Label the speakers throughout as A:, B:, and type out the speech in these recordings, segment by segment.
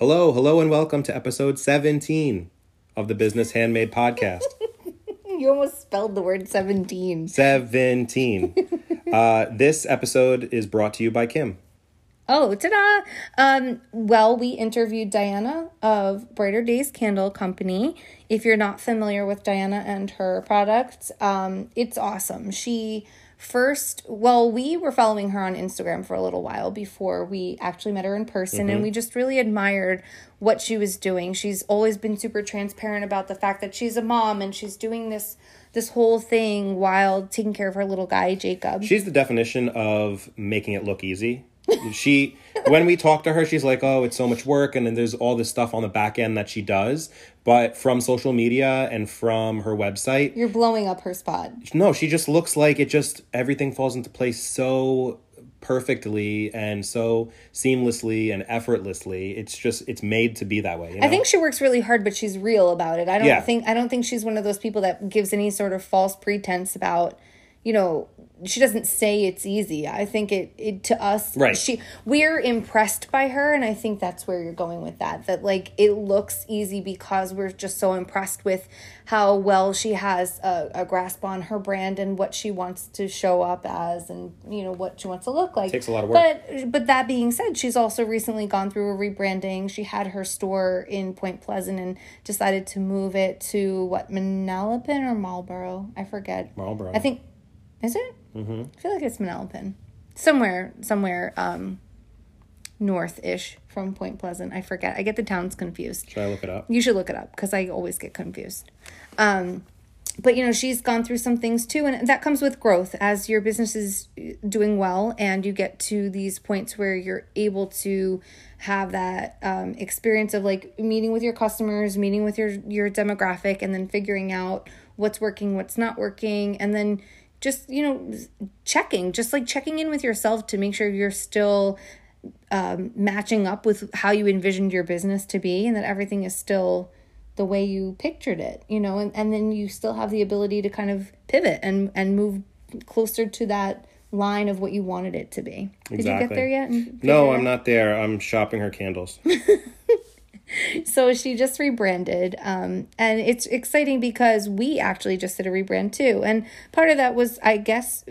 A: Hello, hello, and welcome to episode 17 of the Business Handmade Podcast.
B: You almost spelled the word 17.
A: 17. uh, this episode is brought to you by Kim.
B: Oh, ta-da! Um, well, we interviewed Diana of Brighter Days Candle Company. If you're not familiar with Diana and her products, um, it's awesome. She first, well, we were following her on Instagram for a little while before we actually met her in person, and mm-hmm. we just really admired what she was doing. She's always been super transparent about the fact that she's a mom and she's doing this this whole thing while taking care of her little guy Jacob.
A: She's the definition of making it look easy. She, when we talk to her, she's like, "Oh, it's so much work," and then there's all this stuff on the back end that she does. But from social media and from her website,
B: You're blowing up her spot.
A: no, she just looks like it. Just everything falls into place so perfectly and so seamlessly and effortlessly. It's just it's made to be that way. You know?
B: I think she works really hard, but she's real about it. I don't
A: Yeah.
B: think I don't think she's one of those people that gives any sort of false pretense about, you know, she doesn't say it's easy. I think it, it to us
A: Right.
B: she we're impressed by her and I think that's where you're going with that. That like it looks easy because we're just so impressed with how well she has a, a grasp on her brand and what she wants to show up as and you know what she wants to look like.
A: Takes a lot of work.
B: But but that being said, she's also recently gone through a rebranding. She had her store in Point Pleasant and decided to move it to what Manalapan or Marlboro? I forget.
A: Marlboro.
B: I think is it? Mm-hmm. I feel like it's Manalapan, somewhere somewhere um, north ish from Point Pleasant. I forget. I get the towns confused.
A: Should I look it up?
B: You should look it up because I always get confused. Um, but you know, she's gone through some things too, and that comes with growth as your business is doing well and you get to these points where you're able to have that um, experience of like meeting with your customers, meeting with your your demographic, and then figuring out what's working, what's not working, and then just you know checking, just like checking in with yourself to make sure you're still um, matching up with how you envisioned your business to be and that everything is still the way you pictured it you know and, and then you still have the ability to kind of pivot and and move closer to that line of what you wanted it to be exactly. did you get there yet
A: No, I'm not there. I'm shopping her candles.
B: so she just rebranded um, and it's exciting because we actually just did a rebrand too and part of that was i guess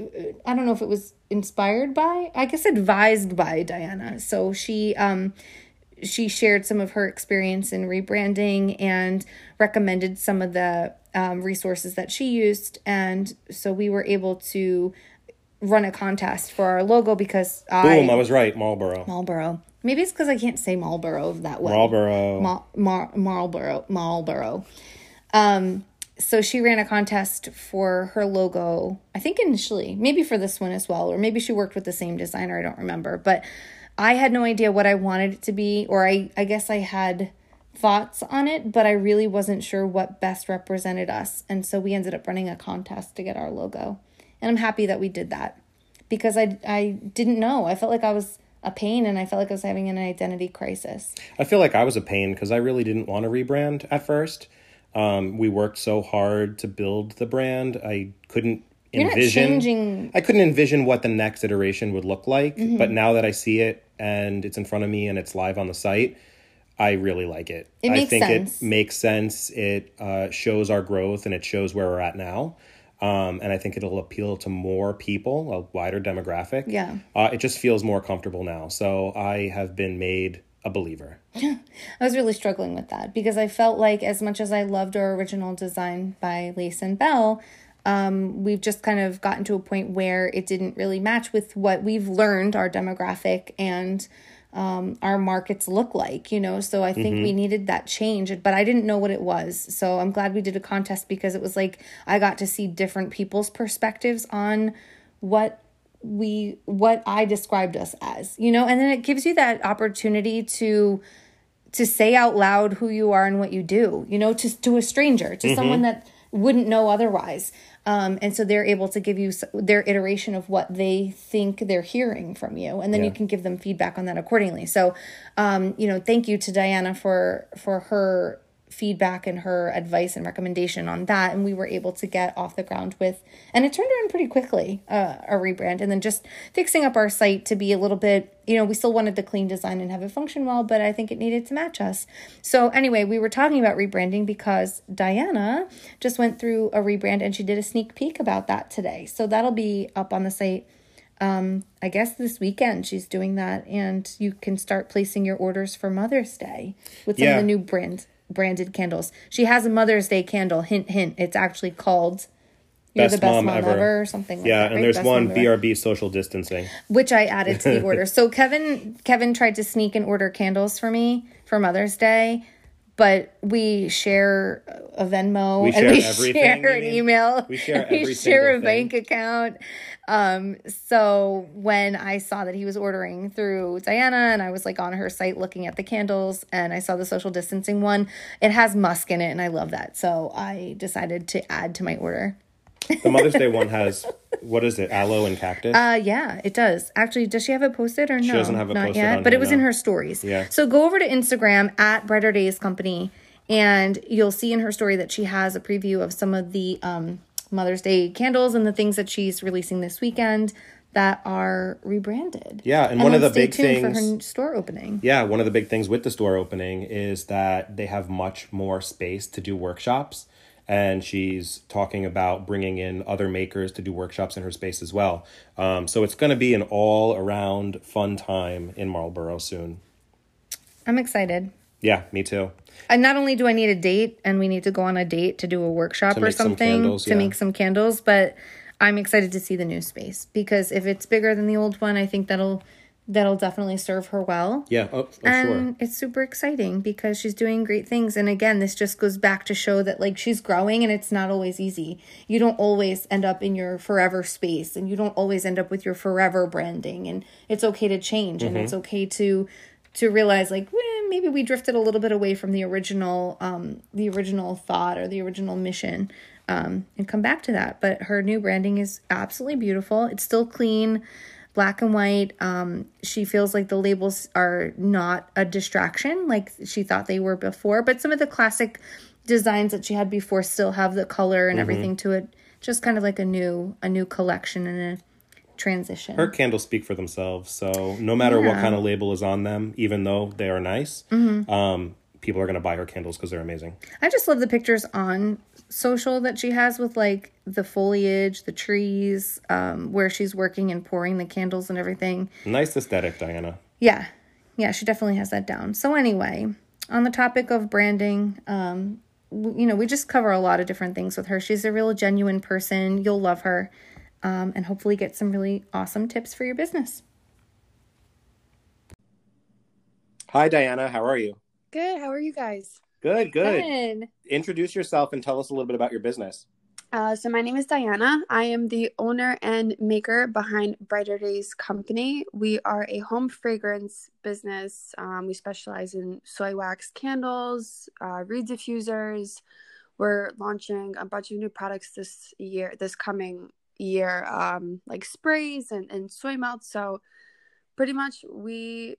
B: i don't know if it was inspired by i guess advised by diana so she um, she shared some of her experience in rebranding and recommended some of the um, resources that she used and so we were able to run a contest for our logo because
A: Boom, I
B: I
A: was right. Marlboro.
B: Marlboro. Maybe it's because I can't say Marlboro that way.
A: Marlboro.
B: Mar- Mar- Marlboro. Marlboro. Um, so she ran a contest for her logo, I think initially, maybe for this one as well, or maybe she worked with the same designer, I don't remember. But I had no idea what I wanted it to be, or I, I guess I had thoughts on it, but I really wasn't sure what best represented us. And so we ended up running a contest to get our logo. And I'm happy that we did that because I, I didn't know. I felt like I was a pain and I felt like I was having an identity crisis.
A: I feel like I was a pain because I really didn't want to rebrand at first. Um, we worked so hard to build the brand. I couldn't
B: You're not
A: envision.
B: changing
A: I couldn't envision what the next iteration would look like.
B: Mm-hmm.
A: But now that I see it and it's in front of me and it's live on the site, I really like it.
B: It
A: I think
B: sense.
A: it makes sense. It uh, shows our growth and it shows where we're at now. Um, and I think it'll appeal to more people, a wider demographic.
B: Yeah.
A: Uh, it just feels more comfortable now. So I have been made a believer.
B: I was really struggling with that because I felt like as much as I loved our original design by Lace and Bell, um, we've just kind of gotten to a point where it didn't really match with what we've learned our demographic and um, our markets look like, you know. So I think we needed that change, but I didn't know what it was. So I'm glad we did a contest because it was like I got to see different people's perspectives on what we what I described us as, you know, and then it gives you that opportunity to to say out loud who you are and what you do, you know, to to a stranger, to someone that wouldn't know otherwise. Um, and so they're able to give you their iteration of what they think they're hearing from you, and then you can give them feedback on that accordingly. So, um, you know, thank you to Diana for for her feedback and her advice and recommendation on that and we were able to get off the ground with and it turned around pretty quickly uh, a rebrand. And then just fixing up our site to be a little bit you know we still wanted the clean design and have it function well but i think it needed to match us. So anyway we were talking about rebranding because diana just went through a rebrand and she did a sneak peek about that today. So that'll be up on the site um, I guess this weekend. She's doing that, and you can start placing your orders for Mother's Day with some
A: Yeah.
B: of the new brand branded candles. She has a Mother's Day candle. Hint, hint. It's actually called "You're
A: Best
B: the Best
A: Mom
B: Mom,
A: Ever.
B: ever. or something like
A: Yeah,
B: that.
A: and
B: right?
A: there's
B: Best
A: one BRB social distancing.
B: which I added to the order. So Kevin Kevin tried to sneak and order candles for me for Mother's Day, but we share a Venmo
A: We
B: and we share an email.
A: We share
B: we share a
A: thing.
B: bank account. Um, so when I saw that he was ordering through Diana and I was like on her site looking at the candles and I saw the social distancing one, it has musk in it and I love that. So I decided to add to my order.
A: The Mother's Day one has what is it? Aloe and cactus.
B: Uh, yeah, it does. Actually, does she have it posted or no?
A: She doesn't have it
B: Not
A: posted
B: yet, but it was
A: no.
B: in her stories.
A: Yeah.
B: So go over to Instagram at Brighter Days Company, and you'll see in her story that she has a preview of some of the um, Mother's Day candles and the things that she's releasing this weekend that are rebranded.
A: Yeah, and one of the big
B: tuned for her store opening.
A: Yeah, one of the big things with the store opening is that they have much more space to do workshops. And she's talking about bringing in other makers to do workshops in her space as well. Um, so it's going to be an all around fun time in Marlboro soon.
B: I'm excited.
A: Yeah, me too.
B: And not only do I need a date and we need to go on a date to do a workshop or
A: make some
B: something
A: candles,
B: to
A: yeah.
B: make some candles, but I'm excited to see the new space because if it's bigger than the old one, I think that'll that'll definitely serve her well.
A: Yeah, oh, oh
B: and
A: sure.
B: it's super exciting because she's doing great things. And again, this just goes back to show that like she's growing and it's not always easy. You don't always end up in your forever space and you don't always end up with your forever branding and it's okay to change and
A: Mm-hmm.
B: it's okay to to realize like eh, maybe we drifted a little bit away from the original um the original thought or the original mission um and come back to that. But her new branding is absolutely beautiful. It's still clean black and white. Um, she feels like the labels are not a distraction like she thought they were before, but some of the classic designs that she had before still have the color
A: Mm-hmm.
B: and everything to it. Just kind of like a new a new collection and a transition.
A: Her candles speak for themselves. So no matter what
B: Yeah. Mm-hmm.
A: kind of label is on them, even though they are nice, um, people are going to buy her candles because they're amazing.
B: I just love the pictures on social that she has with like the foliage, the trees, um, where she's working and pouring the candles and everything.
A: Nice aesthetic, Diana.
B: Yeah. Yeah, she definitely has that down. So anyway, on the topic of branding, um w- you know, we just cover a lot of different things with her. She's a real genuine person. You'll love her. Um, and hopefully get some really awesome tips for your business.
A: Hi, Diana. How are you?
C: Good. How are you guys?
A: Good, good. Introduce yourself and tell us a little bit about your business.
C: Uh, so my name is Diana. I am the owner and maker behind Brighter Days Company. We are a home fragrance business. Um, we specialize in soy wax candles, uh, reed diffusers. We're launching a bunch of new products this year, this coming year, um, like sprays and, and soy melts. So pretty much we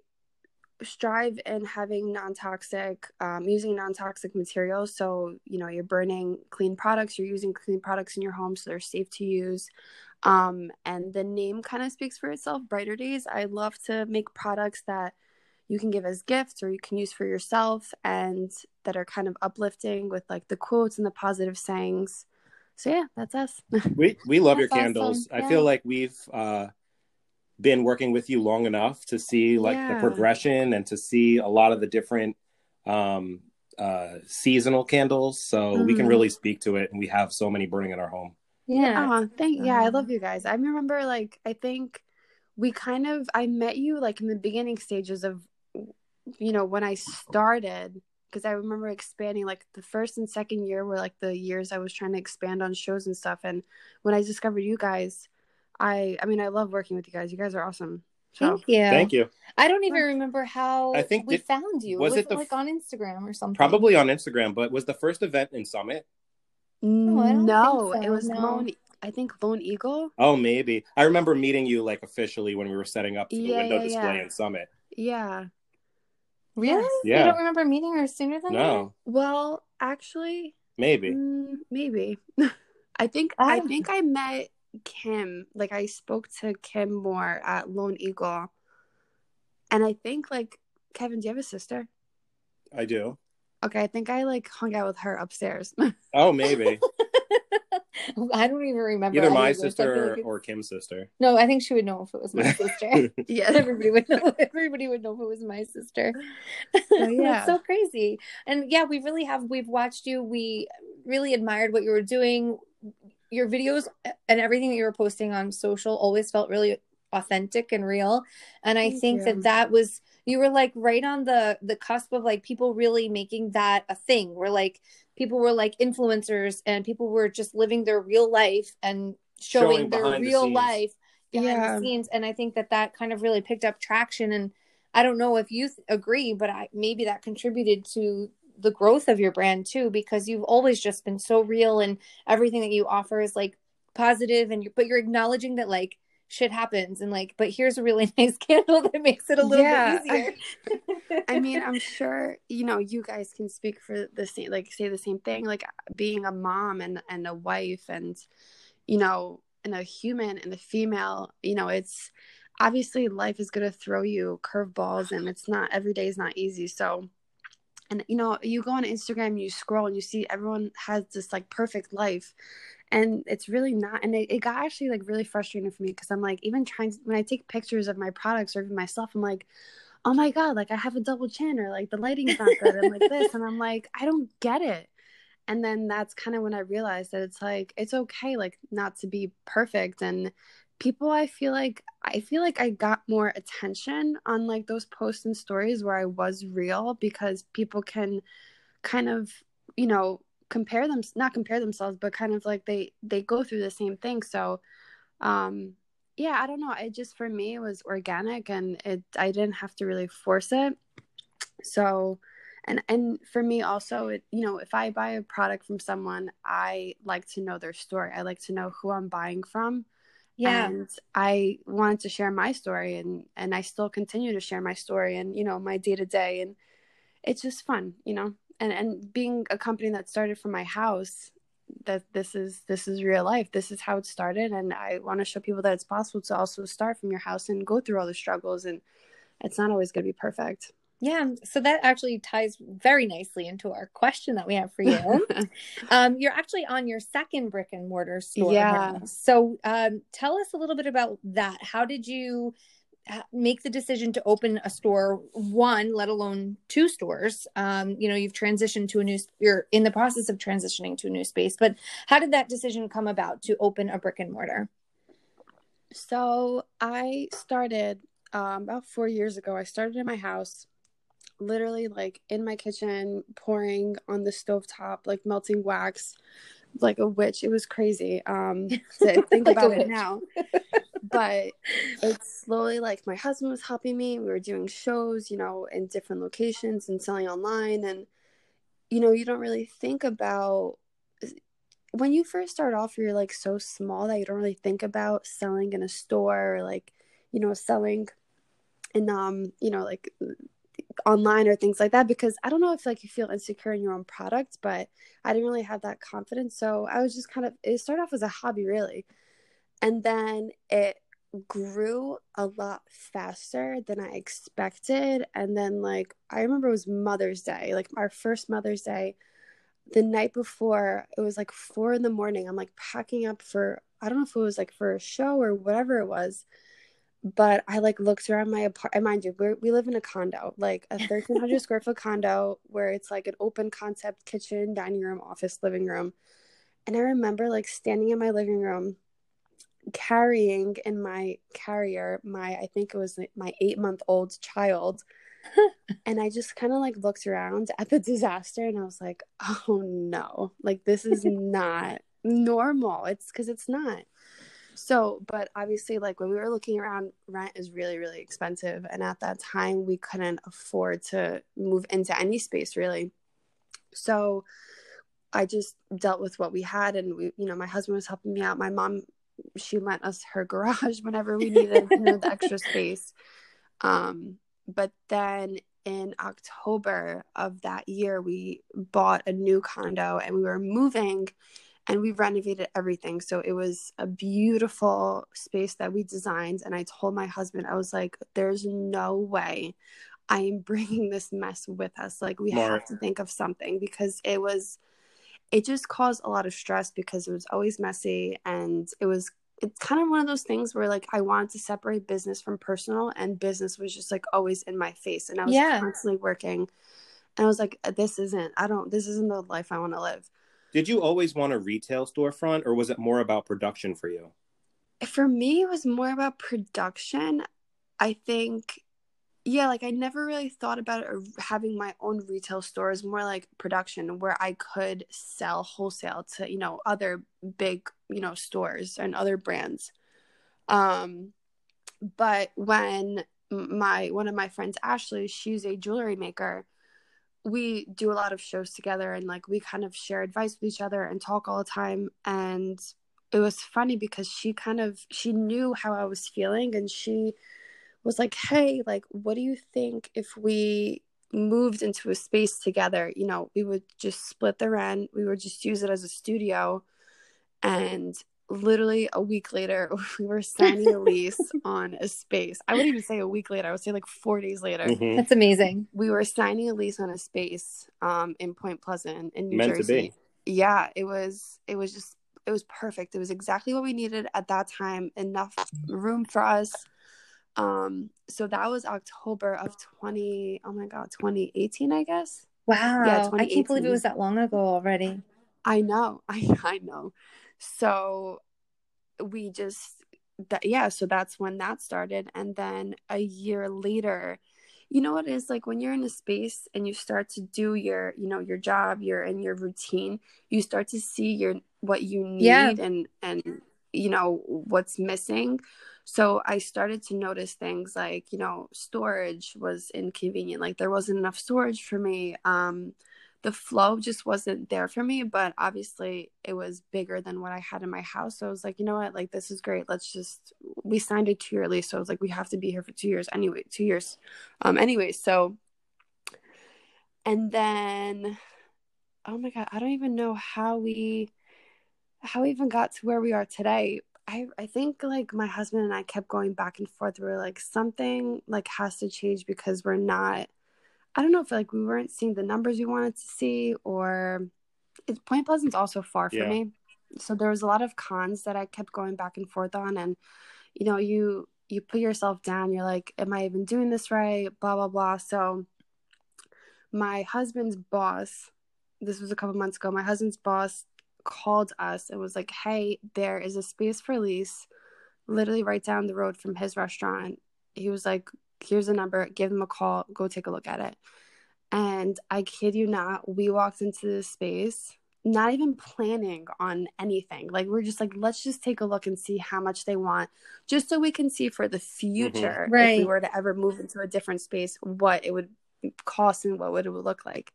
C: strive in having non-toxic um, using non-toxic materials. So you know you're burning clean products you're using clean products in your home so they're safe to use. Um, and the name kind of speaks for itself brighter days. I love to make products that you can give as gifts or you can use for yourself and that are kind of uplifting with like the quotes and the positive sayings. So yeah that's us.
A: We we love your
B: That's
A: candles.
B: awesome.
A: I feel like we've uh, been working with you long enough to see like the progression and to see a lot of the different um, uh, seasonal candles. So we can
C: Mhm.
A: really speak to it, and we have so many burning in our home.
B: Yeah.
C: Oh, thank yeah, I
B: Um,
C: love you guys. I remember like I think we kind of I met you like in the beginning stages of you know when I started because I remember expanding like the first and second year were like the years I was trying to expand on shows and stuff and when I discovered you guys I I mean I love working with you guys. You guys are awesome. So
B: Thank you.
A: Thank you.
B: I don't even remember how
A: I think
B: we
A: did-
B: found you.
A: was
B: Was,
A: it
B: it
A: the
B: like on Instagram or something?
A: Probably on Instagram, but was the first event in Summit?
B: I don't
C: no,
B: think
C: it was
B: no.
C: Lone I think Lone Eagle.
A: Oh, maybe. I remember meeting you like officially when we were setting up the
C: Yeah,
A: window
C: yeah,
A: display
C: yeah.
A: in Summit.
C: Yeah.
B: Really?
A: Yeah.
B: You don't remember meeting her sooner than that?
A: No.
C: Well, actually,
A: Maybe.
C: mm, maybe. I think I
B: I-
C: think I met Kim. Like I spoke to Kim more at Lone Eagle, and I think like Kevin. Do you have a sister?
A: I do.
C: Okay, I think I like hung out with her upstairs.
A: Oh, maybe.
B: I don't even remember.
A: Either my
B: of this. I feel
A: sister or,
B: it's-
A: or Kim's sister.
B: no, I think she would know if it was my sister.
C: yeah,
B: everybody would know. Everybody would know if it was my sister.
C: Oh, so, yeah.
B: That's so crazy. And yeah, we really have. We've watched you. We really admired what you were doing. Your videos and everything that you were posting on social always felt really authentic and real. And I
C: Thank
B: think
C: you.
B: that that was you were like right on the the cusp of like people really making that a thing. Where like people were like influencers and people were just living their real life and showing,
A: Showing
B: their
A: behind the
B: real life behind
C: Yeah.
B: the scenes and i think that that kind of really picked up traction and i don't know if you th- agree but i maybe that contributed to the growth of your brand too because you've always just been so real and everything that you offer is like positive and you but you're acknowledging that like shit happens and like but here's a really nice candle that makes it a little
C: Yeah,
B: bit easier
C: I mean, I'm sure you know you guys can speak for the same, like say the same thing. Like being a mom and and a wife, and you know, and a human and a female. You know, it's obviously life is going to throw you curveballs, and it's not every day is not easy. So, and you know, you go on Instagram, you scroll, and you see everyone has this like perfect life. And it's really not, and it, it got actually like really frustrating for me because I'm like, even trying when I take pictures of my products or even myself, I'm like, oh my god like i have a double chin or like the lighting's not good and like this and i'm like i don't get it and then that's kind of when i realized that it's like it's okay like not to be perfect and people i feel like i feel like i got more attention on like those posts and stories where i was real because people can kind of you know compare them not compare themselves but kind of like they they go through the same thing. So um yeah i don't know. It just for me it was organic and it i didn't have to really force it. So and and for me also it you know if i buy a product from someone i like to know their story. I like to know who i'm buying from
B: yeah.
C: and i wanted to share my story and and i still continue to share my story and you know my day to day and it's just fun you know? And and being a company that started from my house that this is this is real life this is how it started and i want to show people that it's possible to also start from your house and go through all the struggles and it's not always going to be perfect
B: yeah so that actually ties very nicely into our question that we have for you um, you're actually on your second brick and mortar store
C: Yeah.
B: now. so um, tell us a little bit about that how did you uh, make the decision to open a store one let alone two stores um, you know you've transitioned to a new you're in the process of transitioning to a new space but how did that decision come about to open a brick and mortar
C: So I started um, about four years ago. I started in my house, literally like in my kitchen, pouring on the stovetop, like melting wax, like a witch. It was crazy. Um, to think
B: Like
C: about it now. but it's slowly like my husband was helping me. We were doing shows, you know, in different locations and selling online. And, you know, you don't really think about when you first start off, you're like so small that you don't really think about selling in a store or like, you know, selling in, um, you know, like online or things like that because I don't know if like you feel insecure in your own product, but I didn't really have that confidence. So I was just kind of it started off as a hobby really. And then it grew a lot faster than I expected. And then like I remember it was Mother's Day, like our first Mother's Day. The night before, it was like four in the morning. I'm like packing up for I don't know if it was like for a show or whatever it was but I like looked around my apartment. Mind you, we we live in a condo, like a thirteen hundred square foot condo, where it's like an open concept kitchen, dining room, office, living room. And I remember like standing in my living room, carrying in my carrier my I think it was my eight month old child, and I just kind of like looked around at the disaster, and I was like, oh no, like this is not normal. It's because it's not. So, but obviously, like when we were looking around, rent is really, really expensive. And at that time, we couldn't afford to move into any space really. So, I just dealt with what we had. And we, you know, my husband was helping me out. My mom, she lent us her garage whenever we needed, you know, the extra space. Um, but then in October of that year, we bought a new condo and we were moving and we renovated everything. So it was a beautiful space that we designed. And I told my husband, I was like, there's no way I am bringing this mess with us. Like, we
A: Smart.
C: have to think of something because it was, it just caused a lot of stress because it was always messy and it was it's kind of one of those things where like I wanted to separate business from personal and business was just like always in my face and I was
B: Yeah.
C: constantly working and I was like this isn't I don't this isn't the life I want to live.
A: Did you always want a retail storefront, or was it more about production for you?
C: For me it was more about production. I think yeah, like I never really thought about it having my own retail store. stores, more like production where I could sell wholesale to, you know, other big, you know, stores and other brands. Um but when my one of my friends Ashley, she's a jewelry maker, we do a lot of shows together and like we kind of share advice with each other and talk all the time and it was funny because she kind of she knew how I was feeling and she was like, "Hey, like what do you think if we moved into a space together? You know, we would just split the rent. We would just use it as a studio." And literally a week later, we were signing a lease on a space. I wouldn't even say a week later. I would say like 4 days later.
A: Mhm.
B: That's amazing.
C: We were signing a lease on a space um in Point Pleasant in New
A: Meant to
C: Jersey
A: be.
C: yeah it was it was just it was perfect it was exactly what we needed at that time enough room for us um so that was october of 20 oh my god 2018 i guess
B: Wow.
C: Yeah,
B: I can't believe it was that long ago already.
C: i know i i know so we just that yeah so that's when that started and then a year later you know what it is like when you're in a space and you start to do your you know your job your and your routine you start to see your what you need
B: Yeah.
C: and and you know what's missing so i started to notice things like you know storage was inconvenient like there wasn't enough storage for me um the flow just wasn't there for me but obviously it was bigger than what i had in my house. So i was like you know what? Like this is great. Let's just we signed a two year lease so i was like we have to be here for two years anyway two years um anyway. So and then oh my god i don't even know how we how we even got to where we are today. I i think like my husband and i kept going back and forth. We were like something like has to change because we're not I don't know if like we weren't seeing the numbers we wanted to see, or it's Point Pleasant's also far for
A: Yeah.
C: me. So there was a lot of cons that I kept going back and forth on, and you know, you you put yourself down. You're like, "Am I even doing this right?" Blah blah blah. So my husband's boss, this was a couple months ago. My husband's boss called us and was like, "Hey, there is a space for lease, literally right down the road from his restaurant." He was like, here's a number, give them a call, go take a look at it. And I kid you not, we walked into this space, not even planning on anything. Like, we're just like, let's just take a look and see how much they want, just so we can see for the mm-hmm. future, if we were to ever move into a different space, what it would cost and what would it would look like.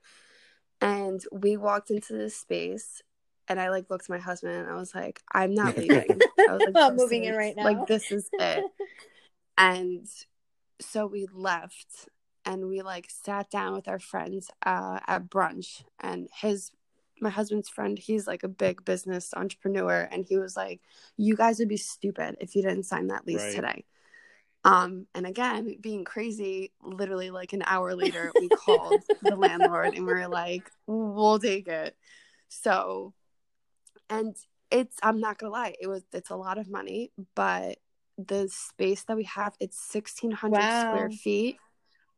C: And we walked into this space. And I like looked at my husband and I was like, I'm not leaving. I was like,
B: I'm
C: "This
B: moving in right now."
C: Like this is it and so we left and we like sat down with our friends uh, at brunch. And his my husband's friend he's like a big business entrepreneur. And he was like you guys would be stupid if you didn't sign that lease
A: Right.
C: today. Um and again being crazy literally like an hour later we called the landlord and we were like we'll take it. So and it's i'm not gonna lie it was it's a lot of money but the space that we have it's 1600
B: Wow.
C: square feet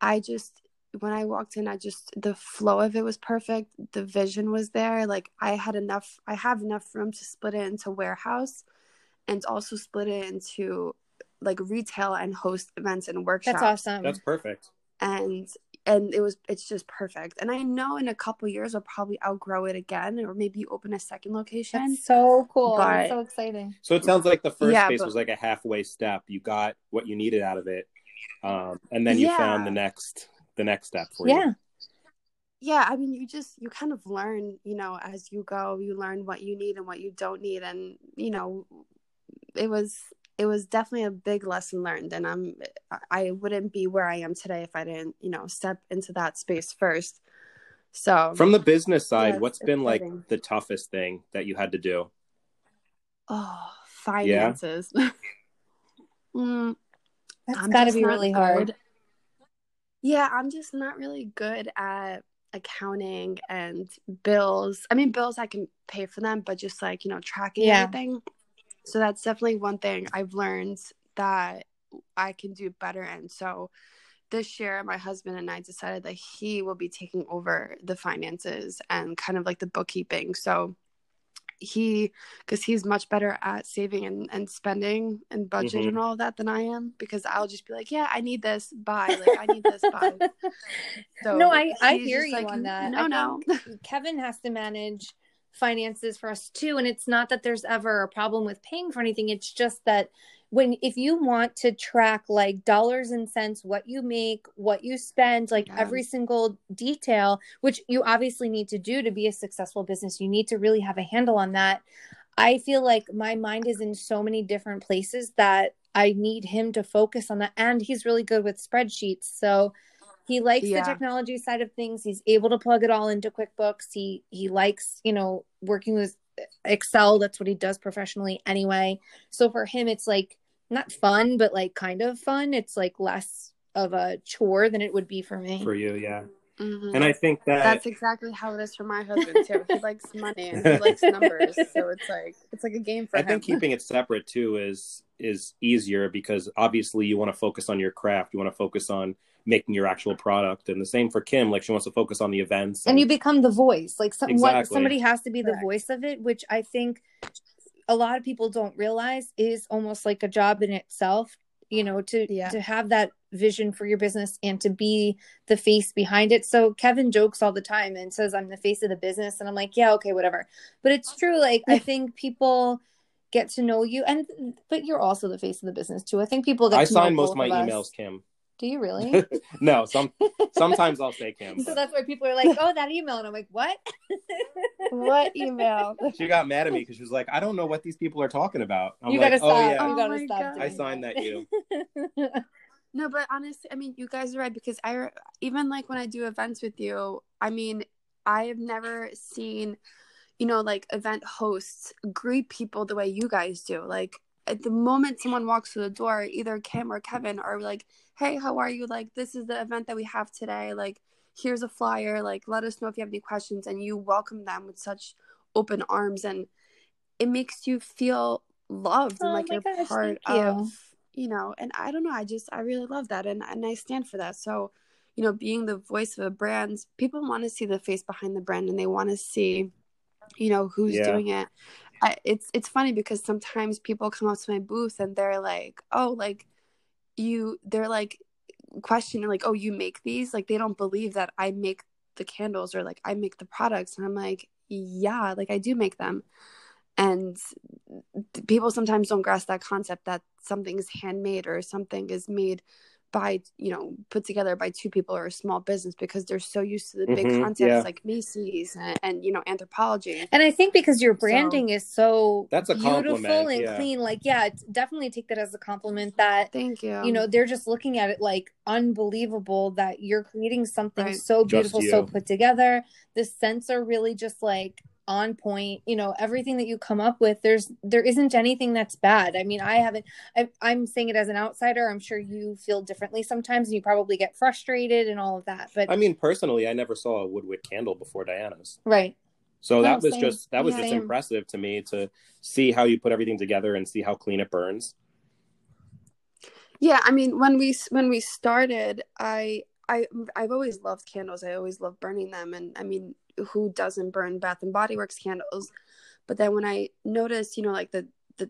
C: i just when i walked in i just the flow of it was perfect the vision was there like i had enough i have enough room to split it into warehouse and also split it into like retail and host events and workshops
B: That's awesome.
A: That's perfect.
C: and and it was it's just perfect and i know in a couple years i'll probably outgrow it again or maybe open a second location
B: That's so cool.
C: But-
B: That's so exciting.
A: So it sounds like the first
C: Yeah,
A: space
C: but-
A: was like a halfway step. You got what you needed out of it, um, and then you
C: Yeah.
A: found the next the next step for you.
B: Yeah.
A: you.
C: yeah i mean you just you kind of learn you know as you go you learn what you need and what you don't need and you know it was it was definitely a big lesson learned and i'm i wouldn't be where i am today if i didn't you know step into that space first so
A: From the business side,
C: Yeah,
A: what's
C: it's
A: been like the toughest thing that you had to do?
C: oh finances mm,
B: That's
C: I'm
B: got to be
C: not
B: really hard.
C: Yeah, I'm just not really good at accounting and bills. I mean, bills I can pay for them, but just like, you know, tracking
B: Yeah.
C: everything. So that's definitely one thing I've learned that I can do better in. So this year, my husband and I decided that he will be taking over the finances and kind of like the bookkeeping. So he because he's much better at saving and, and spending and budget
A: Mhm.
C: and all of that than I am because I'll just be like, yeah, I need this, buy. Like I need this, buy. So
B: no, I I hear you
C: like,
B: on that.
C: No,
B: I
C: no.
B: Kevin has to manage finances for us too, and it's not that there's ever a problem with paying for anything. It's just that when if you want to track like dollars and cents, what you make, what you spend, like
C: Yeah.
B: every single detail, which you obviously need to do to be a successful business, you need to really have a handle on that. I feel like my mind is in so many different places that I need him to focus on that. And he's really good with spreadsheets. So he likes
C: Yeah.
B: the technology side of things. He's able to plug it all into QuickBooks. He he likes, you know, working with Excel. That's what he does professionally anyway. So for him it's like not fun, but like kind of fun. It's like less of a chore than it would be for me.
A: For you, yeah.
C: Mhm.
A: And I think that
C: That's exactly how it is for my husband too. He likes money and he likes numbers, so it's like it's like a game for
A: I
C: him.
A: I think keeping it separate too is is easier because obviously you want to focus on your craft. You want to focus on making your actual product, and the same for Kim. Like she wants to focus on the events.
B: and you become the voice like some, what, somebody has to be the voice of it which i think a lot of people don't realize is almost like a job in itself you know to
C: Yeah.
B: to have that vision for your business and to be the face behind it so kevin jokes all the time and says i'm the face of the business and i'm like yeah okay whatever but it's true like i think people get to know you and but you're also the face of the business too i think people get
A: I
B: to know
A: sign most of my
B: of us.
A: emails, Kim.
B: Do you really
A: no, some sometimes I'll say Kim.
B: so
A: but
B: that's why people are like oh that email and i'm like what
C: what email?
A: She got mad at me because she was like, "I don't know what these people are talking about." I'm
B: you
A: like,
B: gotta
A: "Oh
B: stop.
A: yeah,
B: You
C: Oh
B: gotta stop.
A: I signed that you."
C: No, but honestly, I mean, you guys are right because I even like when I do events with you, I mean, I have never seen, you know, like event hosts greet people the way you guys do. Like at the moment someone walks through the door, either Kim or Kevin are like, "Hey, how are you? Like this is the event that we have today. Like here's a flyer. Like let us know if you have any questions." And you welcome them with such open arms and it makes you feel loved and
B: Oh
C: like
B: my
C: you're
B: gosh,
C: part
B: you.
C: of you know and i don't know i just i really love that and, and i stand for that so you know being the voice of a brand people want to see the face behind the brand and they want to see you know who's
A: Yeah.
C: doing it I, it's it's funny because sometimes people come up to my booth and they're like oh like you they're like questioning like oh you make these? Like they don't believe that i make the candles or like i make the products. And i'm like yeah like i do make them. And people sometimes don't grasp that concept that something is handmade or something is made by you know put together by two people or a small business because they're so used to the big
A: Mhm,
C: concepts
A: yeah.
C: like Macy's and, and you know Anthropologie.
B: And I think because your branding is so
A: That's a
B: beautiful
A: compliment,
B: and
A: yeah.
B: clean, like yeah, it's definitely take that as a compliment that
C: Thank you.
B: you know they're just looking at it like unbelievable that you're creating something
C: Right.
B: so beautiful, so put together. The scents are really just like on point. You know everything that you come up with. There's there isn't anything that's bad. I mean, I haven't. I, I'm saying it as an outsider. I'm sure you feel differently sometimes, and you probably get frustrated and all of that. But
A: I mean, personally, I never saw a woodwick candle before Diana's.
B: right,
A: So
B: No,
A: that was
B: same.
A: just that was
B: Yeah.
A: just
B: Same.
A: impressive to me to see how you put everything together and see how clean it burns.
C: Yeah, I mean, when we when we started, I I I've always loved candles. I always love burning them, and I mean, who doesn't burn Bath and Body Works candles? But then when I noticed, you know, like the the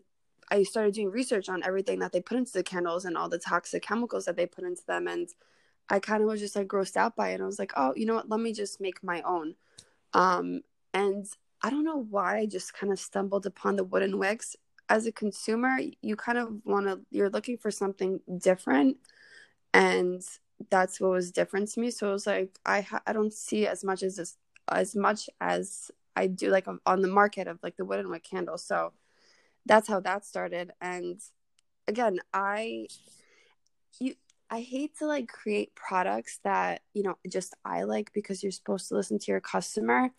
C: I started doing research on everything that they put into the candles and all the toxic chemicals that they put into them, and I kind of was just like grossed out by it. I was like, oh, you know what? Let me just make my own. Um, and I don't know why I just kind of stumbled upon the wooden wicks. As a consumer, you kind of want to, you're looking for something different. And that's what was different to me. So it was like, I, I don't see as much as this, as much as I do like on the market of like the wooden wick candle. So that's how that started. And again, I you I hate to like create products that, you know, just I like because you're supposed to listen to your customer.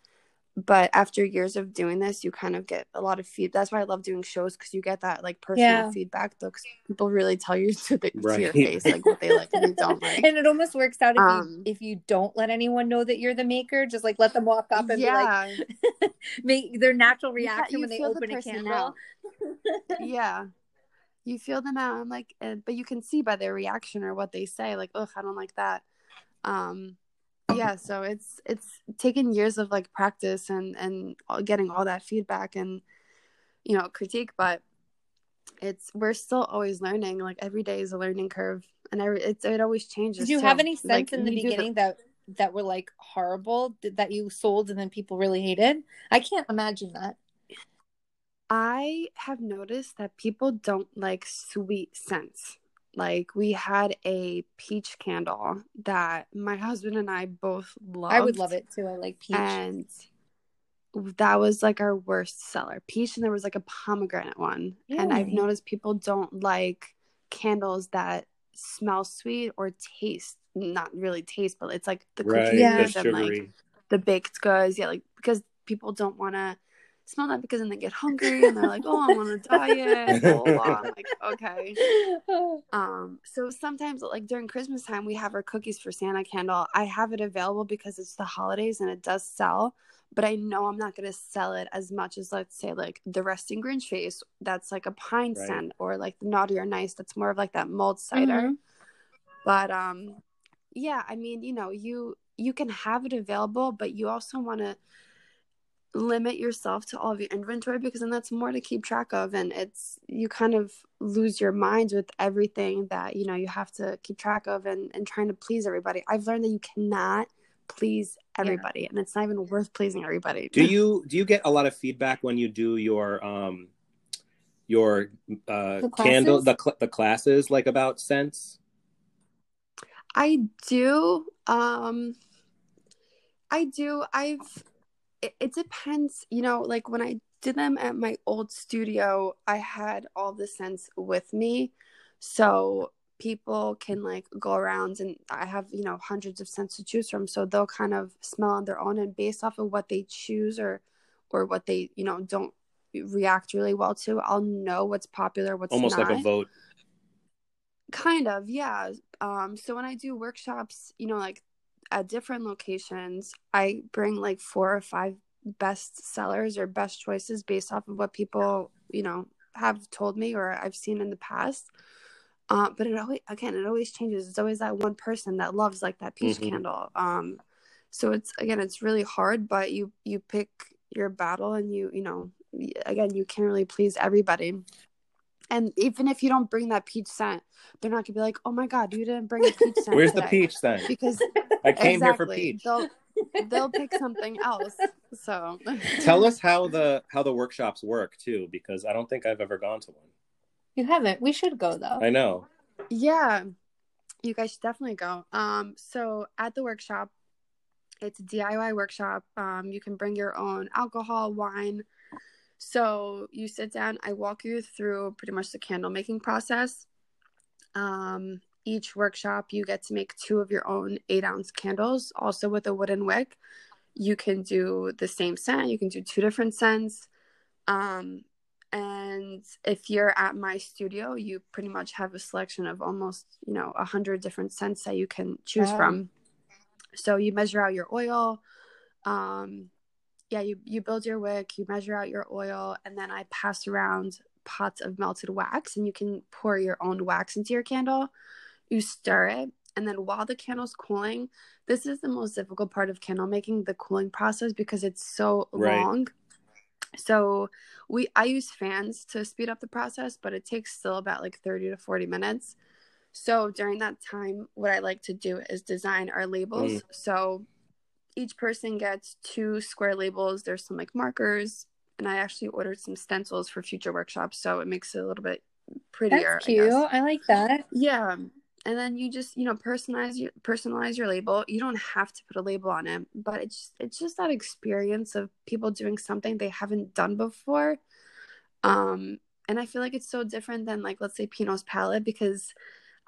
C: But after years of doing this, you kind of get a lot of feed. That's why I love doing shows because you get that like personal
B: Yeah.
C: feedback. Though, 'cause people really tell you to, the, to your face like what they like and they don't like.
B: and it almost works out if
C: Um,
B: you if you don't let anyone know that you're the maker, just like let them walk up and be like
C: yeah,
B: make their natural
C: You
B: reaction
C: you
B: when they
C: feel the
B: open a
C: person
B: candle.
C: yeah. You feel them out. I'm like, and, but you can see by their reaction or what they say, like, oh I don't like that. Um, yeah. So it's it's taken years of like practice and and getting all that feedback and you know critique, but it's we're still always learning. Like every day is a learning curve, and every it's it always changes.
B: Did you have any sense
C: Like,
B: in the beginning that that were like horrible that you sold and then people really hated? I can't imagine that.
C: I have noticed that people don't like sweet scents. Like we had a peach candle that my husband and I both loved.
B: I would love it too. I like peach.
C: And that was like our worst seller. Peach and there was like a pomegranate one. And I've noticed people don't like candles that smell sweet or taste not really taste, but it's like the
A: Right.
C: cookies
B: Yeah.
A: The
C: and like the baked goods. Yeah, like because people don't want to smell that because then they get hungry and they're like, "Oh, I'm on a diet." Blah, blah, blah. I'm like, okay. Um, so sometimes like during Christmas time, we have our cookies for Santa candle. I have it available because it's the holidays and it does sell. But I know I'm not gonna sell it as much as let's say like the resting Grinch face. That's like a pine
A: Right.
C: scent, or like the naughty or nice. That's more of like that mulled cider
B: Mhm.
C: but um yeah i mean you know you you can have it available but you also want to limit yourself to all of your inventory because then that's more to keep track of and it's you kind of lose your mind with everything that you know you have to keep track of and and trying to please everybody i've learned that you cannot please everybody and it's not even worth pleasing everybody
A: Do you do you get a lot of feedback when you do your um your uh
B: The
A: candle the cl- the classes like about scents?
C: I do. Um I do. I've it, it depends, you know, like when I did them at my old studio, I had all the scents with me. So people can like go around and I have, you know, hundreds of scents to choose from. So they'll kind of smell on their own and based off of what they choose or or what they, you know, don't react really well to, I'll know what's popular, what's
A: Almost
C: not.
A: like a vote.
C: Kind of, yeah. Um, so when I do workshops, you know, like at different locations, I bring like four or five best sellers or best choices based off of what people, you know, have told me or I've seen in the past. Uh, but it always, again, it always changes. It's always that one person that loves like that peach
A: Mhm.
C: candle. Um, so it's again, it's really hard, but you you pick your battle and you you know, again, you can't really please everybody. And even if you don't bring that peach scent, they're not gonna be like, "Oh my god, you didn't bring a peach scent."
A: Where's the peach then?
C: Because
A: I came here for peach.
C: They'll they'll pick something else. So
A: Tell us how the how the workshops work too, because I don't think I've ever gone to one.
B: You haven't. We should go though.
A: I know.
C: Yeah, you guys should definitely go. Um, so at the workshop, it's a DIY workshop. Um, you can bring your own alcohol, wine. So you sit down. I walk you through pretty much the candle making process. Um, each workshop, you get to make two of your own eight ounce candles, also with a wooden wick. You can do the same scent. You can do two different scents. Um, and if you're at my studio you pretty much have a selection of almost you know a hundred different scents that you can choose
B: Wow.
C: from so you measure out your oil um yeah you you build your wick you measure out your oil and then i pass around pots of melted wax and you can pour your own wax into your candle you stir it and then while the candle's cooling this is the most difficult part of candle making the cooling process because it's so
A: Right.
C: long so we I use fans to speed up the process, but it takes still about like 30 to 40 minutes. So during that time, what I like to do is design our labels.
A: Mm.
C: So each person gets two square labels. There's some like markers, and I actually ordered some stencils for future workshops, so it makes it a little bit prettier.
B: That's
C: I
B: cute.
C: guess.
B: I, like that.
C: Yeah. And then you just, you know, personalize your personalize your label. You don't have to put a label on it, but it's it's just that experience of people doing something they haven't done before. Um and I feel like it's so different than like let's say Pinot's palette because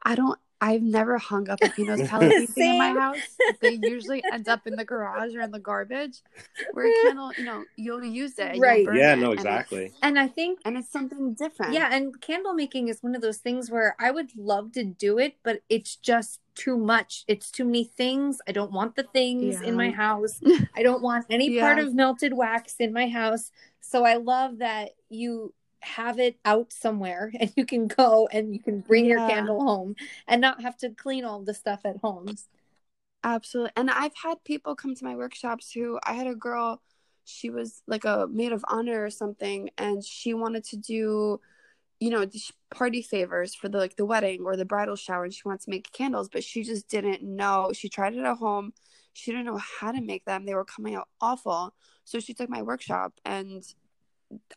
C: I don't I've never hung up a Pinot's palette painting in my house. They usually end up in the garage or in the garbage. Where a candle, you know, you'll use it.
B: Right.
C: You'll
A: Yeah,
C: it,
A: no, exactly.
C: it's-
B: And I think
C: And it's, something different.
B: Yeah, and candle making is one of those things where I would love to do it, but it's just too much. It's too many things. I don't want the things in my house. I don't want any part of melted wax in my house. So I love that you have it out somewhere and you can go and you can bring your candle home and not have to clean all the stuff at home.
C: Absolutely. And I've had people come to my workshops who I had a girl, she was like a maid of honor or something, and she wanted to do, you know, party favors for the like the wedding or the bridal shower, and she wants to make candles, but she just didn't know. She tried it at home. She didn't know how to make them. They were coming out awful. So she took my workshop and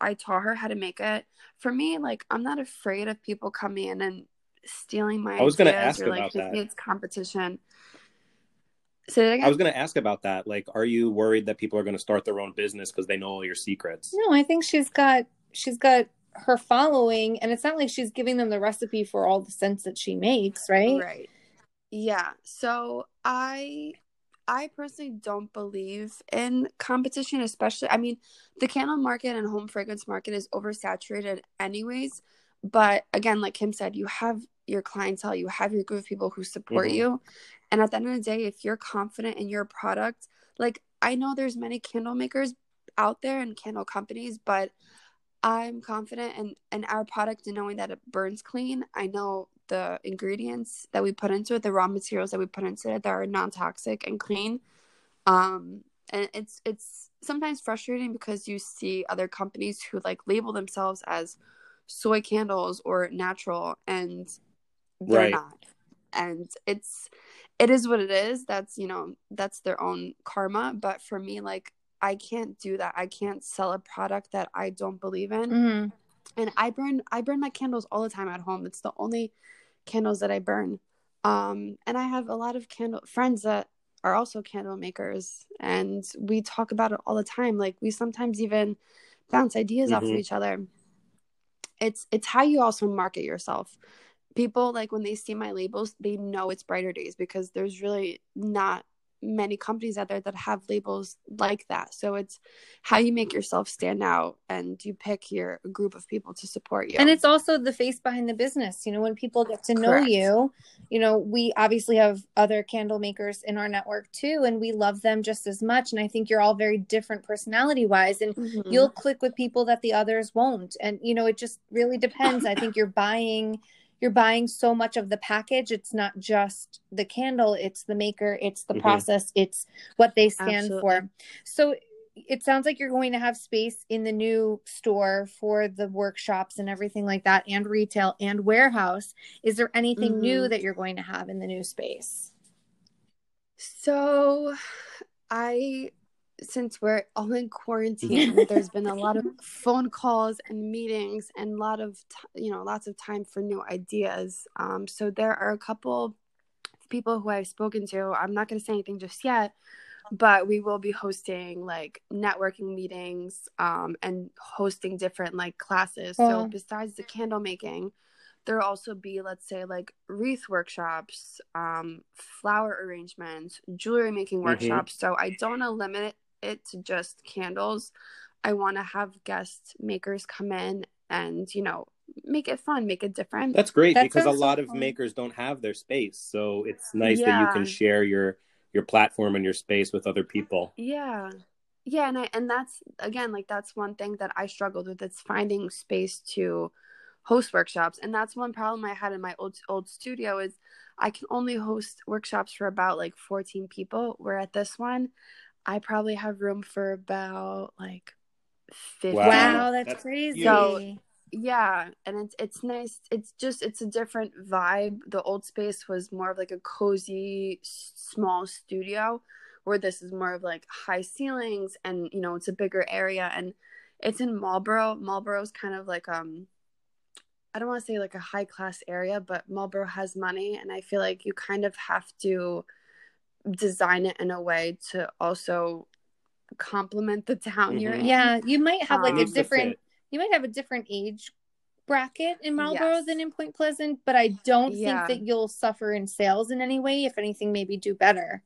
C: I taught her how to make it. For me, like I'm not afraid of people coming in and stealing my
A: I was gonna ask
C: or like
A: about that.
C: it's competition. So that again.
A: I was going to ask about that. Like, are you worried that people are going to start their own business because they know all your secrets?
B: No, I think she's got she's got her following and it's not like she's giving them the recipe for all the scents that she makes, right?
C: Right. Yeah. So I I personally don't believe in competition, especially I mean, the candle market and home fragrance market is oversaturated anyways. But again, like Kim said, you have your clientele, you have your group of people who support
A: Mhm.
C: you. And at the end of the day, if you're confident in your product, like I know there's many candle makers out there and candle companies, but I'm confident in, in our product and knowing that it burns clean. I know the ingredients that we put into it, the raw materials that we put into it that are non toxic and clean. Um, and it's it's sometimes frustrating because you see other companies who like label themselves as soy candles or natural and they're
A: Right.
C: not. And it's it is what it is. That's you know, that's their own karma. But for me, like I can't do that. I can't sell a product that I don't believe in
B: hmm
C: and I burn I burn my candles all the time at home. It's the only candles that I burn. Um, and I have a lot of candle friends that are also candle makers, and we talk about it all the time. Like we sometimes even bounce ideas off of
A: Mhm.
C: each other. It's it's how you also market yourself. People like when they see my labels, they know it's brighter days because there's really not many companies out there that have labels like that. So it's how you make yourself stand out and you pick your group of people to support you.
B: And it's also the face behind the business. You know, when people get to know
C: Correct.
B: you, you know, we obviously have other candle makers in our network too, and we love them just as much. And I think you're all very different personality wise, and
C: Mhm.
B: you'll click with people that the others won't. And, you know, it just really depends. I think you're buying. You're buying so much of the package. It's not just the candle, it's the maker, it's the
A: Mhm.
B: process, it's what they stand
C: Absolutely.
B: for. So it sounds like you're going to have space in the new store for the workshops and everything like that and retail and warehouse is there anything new
C: Mhm.
B: that you're going to have in the new space
C: So, I, since we're all in quarantine, there's been a lot of phone calls and meetings and a lot of, t- you know, lots of time for new ideas. Um, so there are a couple people who I've spoken to. I'm not going to say anything just yet, but we will be hosting like networking meetings um, and hosting different like classes. So
B: Oh.
C: besides the candle making, there'll also be let's say like wreath workshops um flower arrangements jewelry making
A: Mhm.
C: workshops so i don't want to limit it to just candles i want to have guest makers come in and you know make it fun make it different
A: That's great
B: That
A: because a
B: sounds so
A: lot of
B: fun.
A: makers don't have their space. So it's nice that you can share your your platform and your space with other people.
C: yeah yeah and i and that's again like that's one thing that i struggled with it's finding space to host workshops and that's one problem i had in my old old studio is i can only host workshops for about like 14 people where at this one i probably have room for about like 50
A: Wow.
B: wow, that's,
A: That's
B: crazy
A: huge.
C: So- yeah and it's it's nice it's just it's a different vibe the old space was more of like a cozy small studio where this is more of like high ceilings and you know it's a bigger area and it's in marlboro marlboro's kind of like um i don't want to say like a high class area but marlboro has money and i feel like you kind of have to design it in a way to also complement the town you're
A: Mhm.
C: in
B: yeah you might have like
C: Um,
B: a
A: It needs to
B: different you might have a different age bracket in Marlboro
C: Yes.
B: than in Point Pleasant, but I don't
C: Yeah.
B: think that you'll suffer in sales in any way. If anything, maybe do better.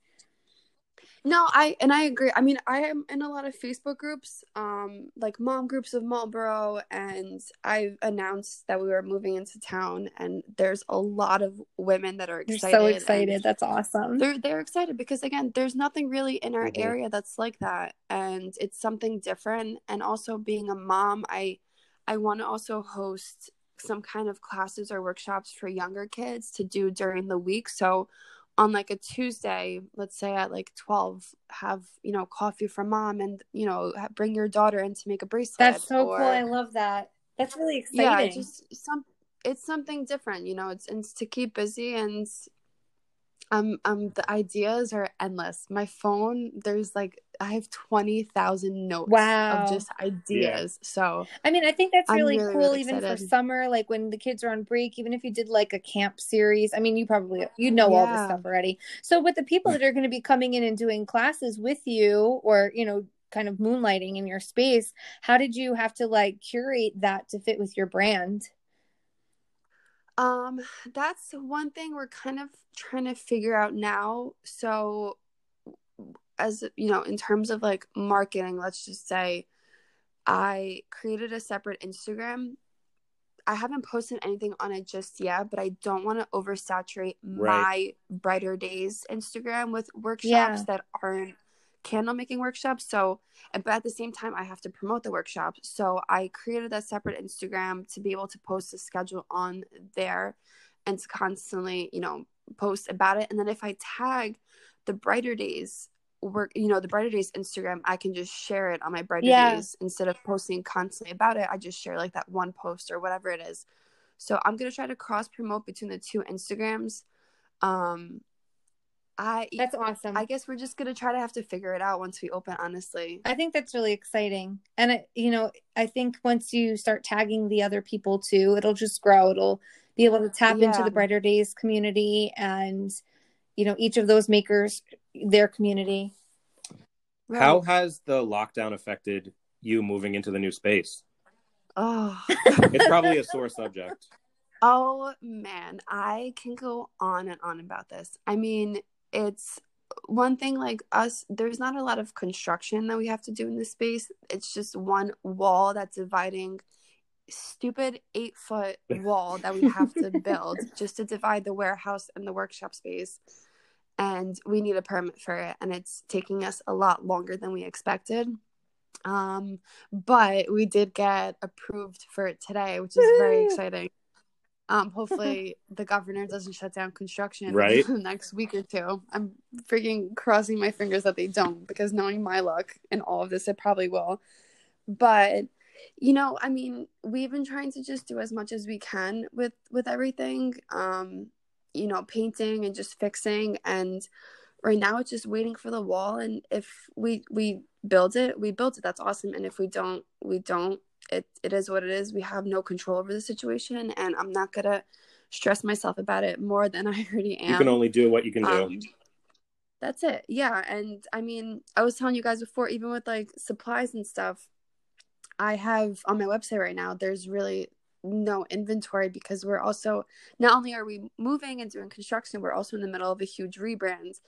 C: No, I and I agree. I mean, I am in a lot of Facebook groups, um, like mom groups of Marlboro, and I've announced that we were moving into town, and there's a lot of women that are
B: You're
C: excited.
B: so excited. That's awesome.
C: They're they're excited because again, there's nothing really in our
A: Mhm.
C: area that's like that, and it's something different. And also, being a mom, I I want to also host some kind of classes or workshops for younger kids to do during the week. So on like a Tuesday, let's say at like 12, have, you know, coffee for mom and, you know, bring your daughter in to make a bracelet.
B: That's so
C: or,
B: cool. I love that. That's really exciting.
C: yeah, it's just some, it's something different, you know, it's, it's to keep busy and um, um, the ideas are endless. My phone, there's like, I have 20,000 notes
B: Wow.
C: of just ideas. So
B: I mean, I think that's really,
C: really,
B: cool
C: really
B: even for summer, like when the kids are on break, even if you did like a camp series. I mean, you probably you know all this stuff already. So with the people that are going to be coming in and doing classes with you or, you know, kind of moonlighting in your space, how did you have to like curate that to fit with your brand?
C: Um, that's one thing we're kind of trying to figure out now. So, as you know, in terms of like marketing, let's just say I created a separate Instagram. I haven't posted anything on it just yet, but I don't want to oversaturate
A: Right.
C: my Brighter Days Instagram with workshops
B: Yeah.
C: that aren't candle making workshops. So, but at the same time, I have to promote the workshops. So, I created that separate Instagram to be able to post a schedule on there and to constantly, you know, post about it. And then if I tag the Brighter Days work, you know, the Brighter Days Instagram, I can just share it on my Brighter
B: Yeah.
C: Days instead of posting constantly about it. I just share like that one post or whatever it is. So I'm gonna try to cross promote between the two Instagrams. Um, I
B: That's awesome.
C: I guess we're just gonna try to have to figure it out once we open. Honestly,
B: I think that's really exciting. And it, you know, I think once you start tagging the other people too, it'll just grow. It'll be able to tap into the Brighter Days community and you know, each of those makers their community.
A: How has the lockdown affected you moving into the new space?
C: Oh,
A: It's probably a sore subject.
C: oh man, I can go on and on about this. I mean, it's one thing like us. There's not a lot of construction that we have to do in this space. It's just one wall that's dividing stupid eight foot wall that we have to build just to divide the warehouse and the workshop space. And we need a permit for it, and it's taking us a lot longer than we expected. Um, but we did get approved for it today, which is very exciting. Um, hopefully the governor doesn't shut down construction
A: Right.
C: next week or two. I'm freaking crossing my fingers that they don't, because knowing my luck and all of this, it probably will. But you know, I mean, we've been trying to just do as much as we can with with everything. Um, you know, painting and just fixing and right now it's just waiting for the wall and if we we build it, we built it. That's awesome. And if we don't, we don't. It it is what it is. We have no control over the situation and I'm not gonna stress myself about it more than I already am.
A: You can only do what you can do.
C: Um, that's it. Yeah. And I mean, I was telling you guys before, even with like supplies and stuff, I have on my website right now, there's really no inventory because we're also not only are we moving and doing construction, we're also in the middle of a huge rebrand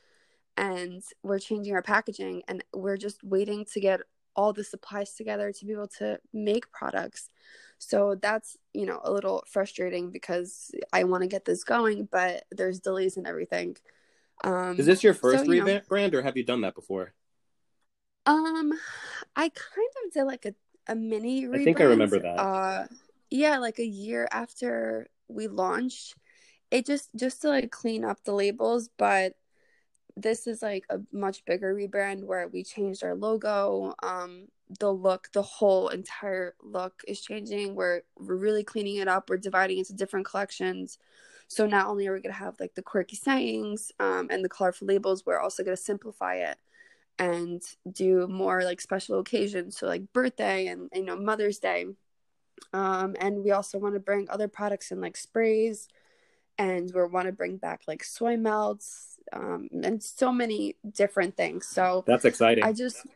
C: and we're changing our packaging and we're just waiting to get all the supplies together to be able to make products. So that's, you know, a little frustrating because I want to get this going, but there's delays and everything. Um,
A: Is this your first
C: so, you know-
A: rebrand, or have you done that before?
C: Um, I kind of did like a, a mini rebrand.
A: I think I remember that.
C: Uh, yeah, like a year after we launched. It just just to like clean up the labels, but this is like a much bigger rebrand where we changed our logo. Um, the look, the whole entire look is changing. We're we're really cleaning it up. We're dividing into different collections. So not only are we gonna have like the quirky sayings um, and the colorful labels, we're also gonna simplify it and do more like special occasions so like birthday and you know mother's day um and we also want to bring other products in like sprays and we want to bring back like soy melts um and so many different things so
A: That's exciting.
C: i just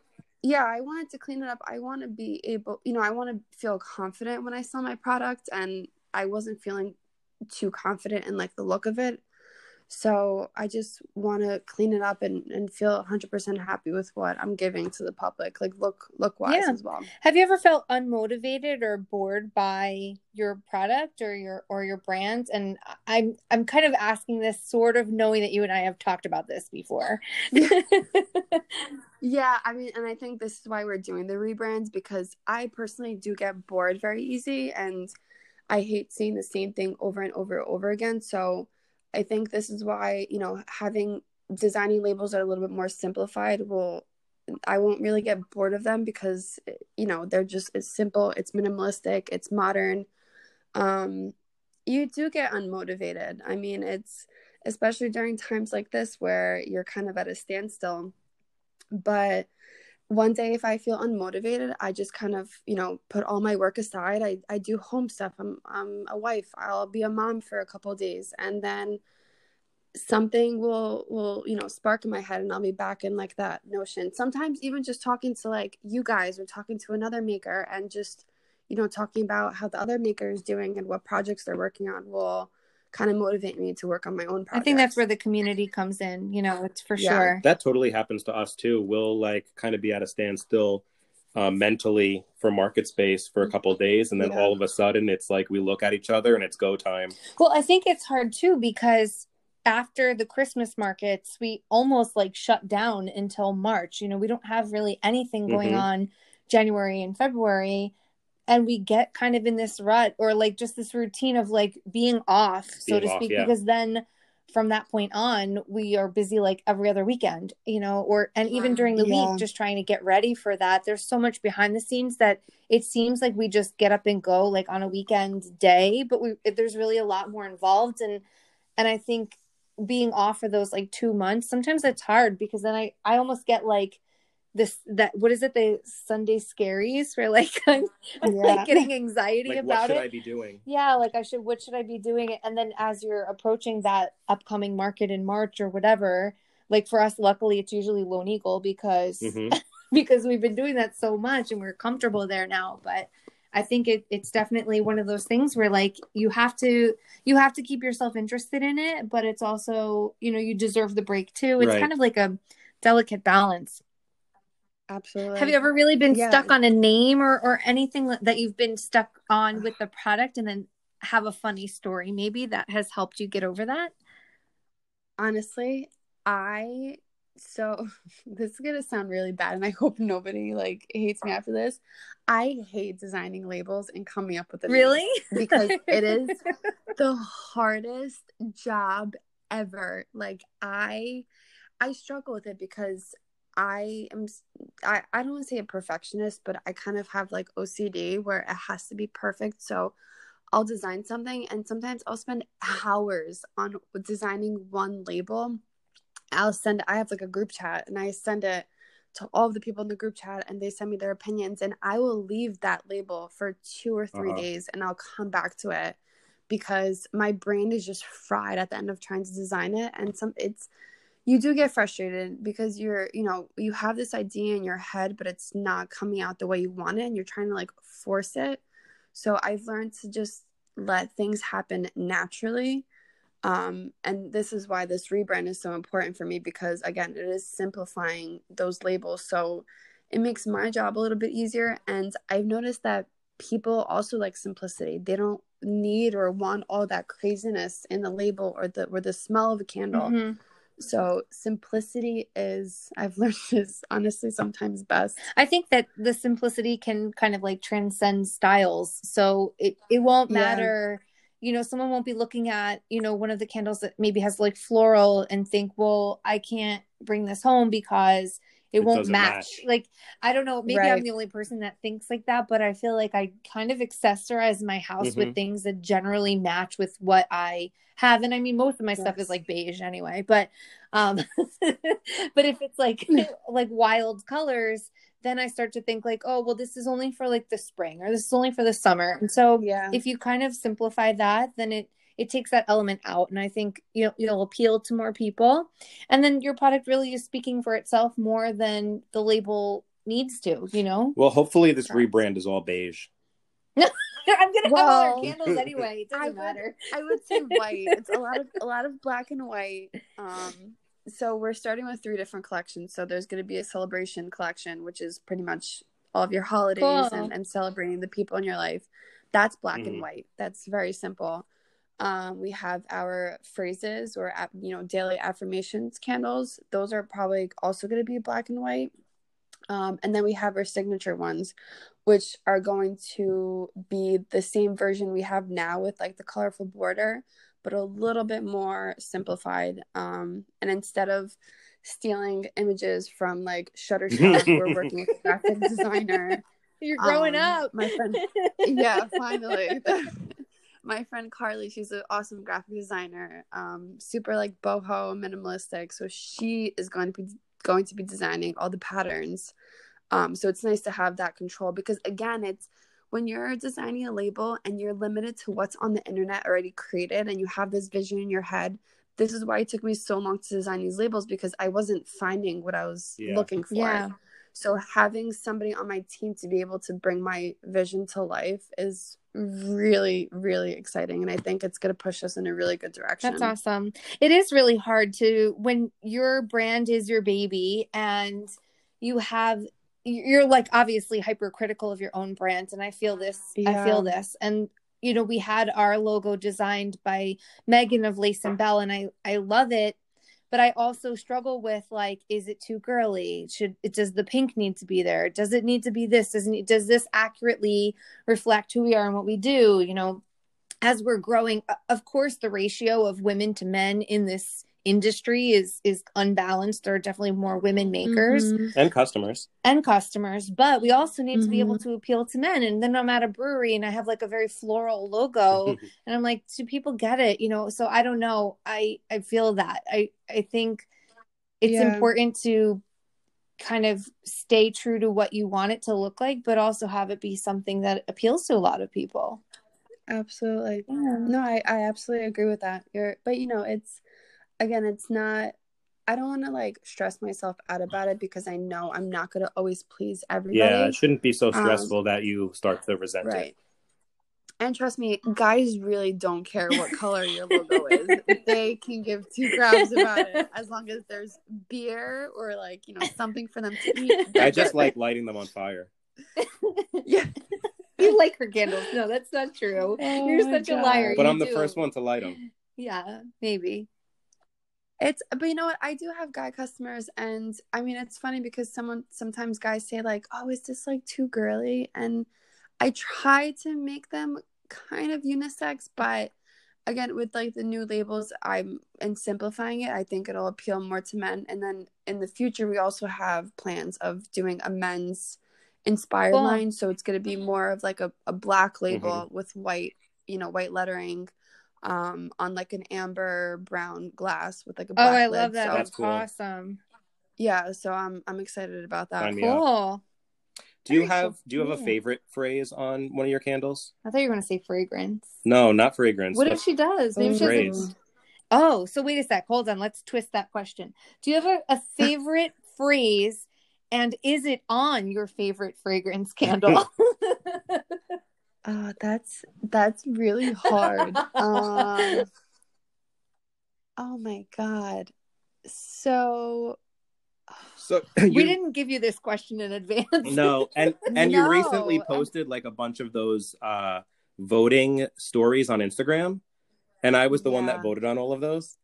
C: yeah, I wanted to clean it up. I want to be able, you know, I want to feel confident when I sell my product, and I wasn't feeling too confident in like the look of it. So I just want to clean it up and, and feel 100% happy with what I'm giving to the public, like look look wise
B: Yeah.
C: as well.
B: Have you ever felt unmotivated or bored by your product or your or your brand? And I'm I'm kind of asking this sort of knowing that you and I have talked about this before.
C: Yeah, I mean, and I think this is why we're doing the rebrands because I personally do get bored very easy and I hate seeing the same thing over and over and over again. So I think this is why, you know, having designing labels that are a little bit more simplified will I won't really get bored of them because you know, they're just it's simple, it's minimalistic, it's modern. Um you do get unmotivated. I mean, it's especially during times like this where you're kind of at a standstill but one day if i feel unmotivated i just kind of you know put all my work aside. I, I do home stuff. I'm, I'm a wife. I'll be a mom for a couple days and then something will will you know spark in my head and i'll be back in like that notion. Sometimes even just talking to like you guys or talking to another maker and just you know talking about how the other maker is doing and what projects they're working on will kind of motivate me to work on my own
B: I think that's where the community comes in, you know, it's for
C: Yeah.
B: sure.
A: That totally happens to us too. We'll like kind of be at a standstill uh, mentally for market space for a couple of days, and then
C: Yeah.
A: all of a sudden it's like we look at each other and it's go time.
B: Well, I think it's hard too because after the Christmas markets, we almost like shut down until March. You know, we don't have really anything going
A: Mhm.
B: on January and February. And we get kind of in this rut or like just this routine of like being off, so
A: Being
B: to
A: off,
B: speak,
A: yeah.
B: because then from that point on, we are busy like every other weekend, you know, or and even during the
C: Yeah.
B: week, just trying to get ready for that. There's so much behind the scenes that it seems like we just get up and go like on a weekend day, but we there's really a lot more involved and and I think being off for those like two months sometimes it's hard because then I I almost get like this that what is it? The Sunday scaries where like I'm, I'm,
C: Yeah.
B: like getting anxiety
A: Like, what
B: about
A: should
B: it.
A: I be doing?
B: yeah like i should what should i be doing? And then as you're approaching that upcoming market in march or whatever like for us luckily it's usually lone eagle because
A: hmm
B: because we've been doing that so much and we're comfortable there now. But i think it, it's definitely one of those things where like you have to you have to keep yourself interested in it but it's also you know you deserve the break too. It's
A: Right.
B: kind of like a delicate balance
C: absolutely
B: have you ever really been
C: Yeah.
B: stuck on a name or, or anything that you've been stuck on with the product and then have a funny story maybe that has helped you get over that?
C: honestly i so this is gonna sound really bad and i hope nobody like hates me after this i hate designing labels and coming up with the
B: Really?
C: because it is the hardest job ever like i i struggle with it because i am I, I don't want to say a perfectionist but i kind of have like ocd where it has to be perfect so i'll design something and sometimes i'll spend hours on designing one label i'll send i have like a group chat and i send it to all of the people in the group chat and they send me their opinions and i will leave that label for two or 3
A: Uh-huh.
C: days and i'll come back to it because my brain is just fried at the end of trying to design it and some it's you do get frustrated because you're you know you have this idea in your head but it's not coming out the way you want it and you're trying to like force it. So i've learned to just let things happen naturally um, and this is why this rebrand is so important for me because again it is simplifying those labels. So it makes my job a little bit easier and i've noticed that people also like simplicity. They don't need or want all that craziness in the label or the or the smell of a candle.
B: Mhm.
C: So simplicity is i've learned is honestly sometimes best
B: I think that the simplicity can kind of like transcend styles. So it, it won't
C: Yeah.
B: matter, you know, someone won't be looking at, you know, one of the candles that maybe has like floral and think, well, I can't bring this home because it,
A: It
B: won't match.
A: match.
B: Like, I don't know, maybe I'm the only person that thinks like that, but I feel like I kind of accessorize my house
A: Mhm.
B: with things that generally match with what I have. And I mean, most of my stuff is like beige anyway, but, um, but if it's like, like wild colors, then I start to think like, oh, well, this is only for like the spring or this is only for the summer. And so
C: yeah
B: if you kind of simplify that, then it it takes that element out, and I think you know it'll appeal to more people. And then your product really is speaking for itself more than the label needs to, you know?
A: Well, hopefully this rebrand is all beige.
B: I'm gonna have all our candles anyway. It
C: I
B: doesn't
C: would-
B: matter.
C: I would say white. It's a lot of a lot of black and white. Um, so we're starting with three different collections. So there's going to be a celebration collection, which is pretty much all of your holidays
B: Cool.
C: and, and celebrating the people in your life. That's black
A: Mhm.
C: and white. That's very simple. Um, we have our phrases or you know daily affirmations candles. Those are probably also going to be black and white. Um, and then we have our signature ones, which are going to be the same version we have now with like the colorful border, but a little bit more simplified. Um, and instead of stealing images from like Shutterstock, we're working with a graphic designer.
B: You're growing
C: Um,
B: up.
C: my friend. Yeah, finally. my friend Carly, she's an awesome graphic designer, um, super like boho minimalistic. So she is going to be going to be designing all the patterns. Um, so it's nice to have that control because again, it's when you're designing a label and you're limited to what's on the internet already created and you have this vision in your head. This is why it took me so long to design these labels because I wasn't finding what I was
A: Yeah.
C: looking for.
B: Yeah.
C: So having somebody on my team to be able to bring my vision to life is really, really exciting. And I think it's going to push us in a really good direction.
B: That's awesome. It is really hard to when your brand is your baby and you have you're like obviously hypercritical of your own brand and I feel this I feel this and you know we had our logo designed by Megan of Lace and Bell and I I love it but I also struggle with like is it too girly? Should it does the pink need to be there? Does it need to be this? Doesn't it, does this accurately reflect who we are and what we do? You know as we're growing of course the ratio of women to men in this industry is is unbalanced there are definitely more women makers
C: Mhm.
A: and customers.
B: and customers but we also need to be able
C: Mhm.
B: to appeal to men and then i'm at a brewery and i have like a very floral logo and i'm like do people get it you know so i don't know i i feel that i i think it's
C: Yeah.
B: important to kind of stay true to what you want it to look like but also have it be something that appeals to a lot of people
C: Absolutely.
B: yeah.
C: No, I, I absolutely agree with that. You're, but you know, it's again, it's not. I don't want to like stress myself out about it because I know I'm not going to always please everybody.
A: Yeah, it shouldn't be so
C: Um,
A: stressful that you start to resent
C: right.
A: it.
C: And trust me, guys really don't care what color your logo is. they can give two grabs about it as long as there's beer or like, you know, something for them to eat.
A: I just like lighting them on fire.
C: Yeah.
B: you like her candles no that's not true
C: Oh
B: you're
C: my
B: such a liar
A: But
B: You
A: I'm the first one to light them.
B: yeah maybe
C: It's but you know what? I do have guy customers and I mean it's funny because someone sometimes guys say like, "Oh, is this like too girly?" And I try to make them kind of unisex, but again with like the new labels, I'm and simplifying it, I think it'll appeal more to men. And then in the future we also have plans of doing a men's inspired line, so it's going to be more of like a, a black mm-hmm. label with white, you know, white lettering um on like an amber brown glass with like a
B: oh i
C: lid.
B: love that
C: So,
B: that's
A: cool.
B: awesome
C: yeah, so I'm I'm excited about that.
A: Sign
B: cool
A: Do you
C: Very
A: have
C: cool.
A: do you have a favorite phrase on one of your candles?
B: i thought you were going to say fragrance
A: No, not fragrance.
B: what if she does maybe she has a- oh so wait a sec hold on let's twist that question do you have a, a favorite phrase and is it on your favorite fragrance candle
C: Oh, that's that's really hard. um, oh my god. So
A: So
B: we didn't give you this question in advance
A: no, and and you recently posted like a bunch of those uh voting stories on Instagram, and I was the one that voted on all of those.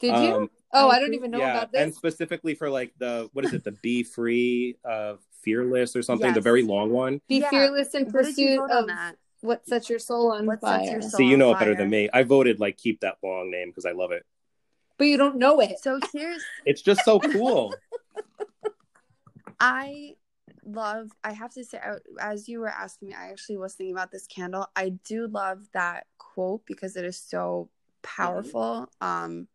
B: did you
A: Um,
B: oh
C: I
B: i don't even know
A: yeah,
B: about this
A: and specifically for like the what is it, the Be Free, uh, Fearless or something, the very long one.
B: be
C: Yeah.
B: fearless in
C: what did you
B: pursuit of
C: that?
B: What sets your soul on
C: What
B: fire
C: sets your soul
A: See, you know it better than me. I voted like keep that long name because I love it.
B: but you don't know it
C: So here's
A: It's just so cool.
C: I love I have to say as you were asking me I actually was thinking about this candle. I do love that quote because it is so powerful. Um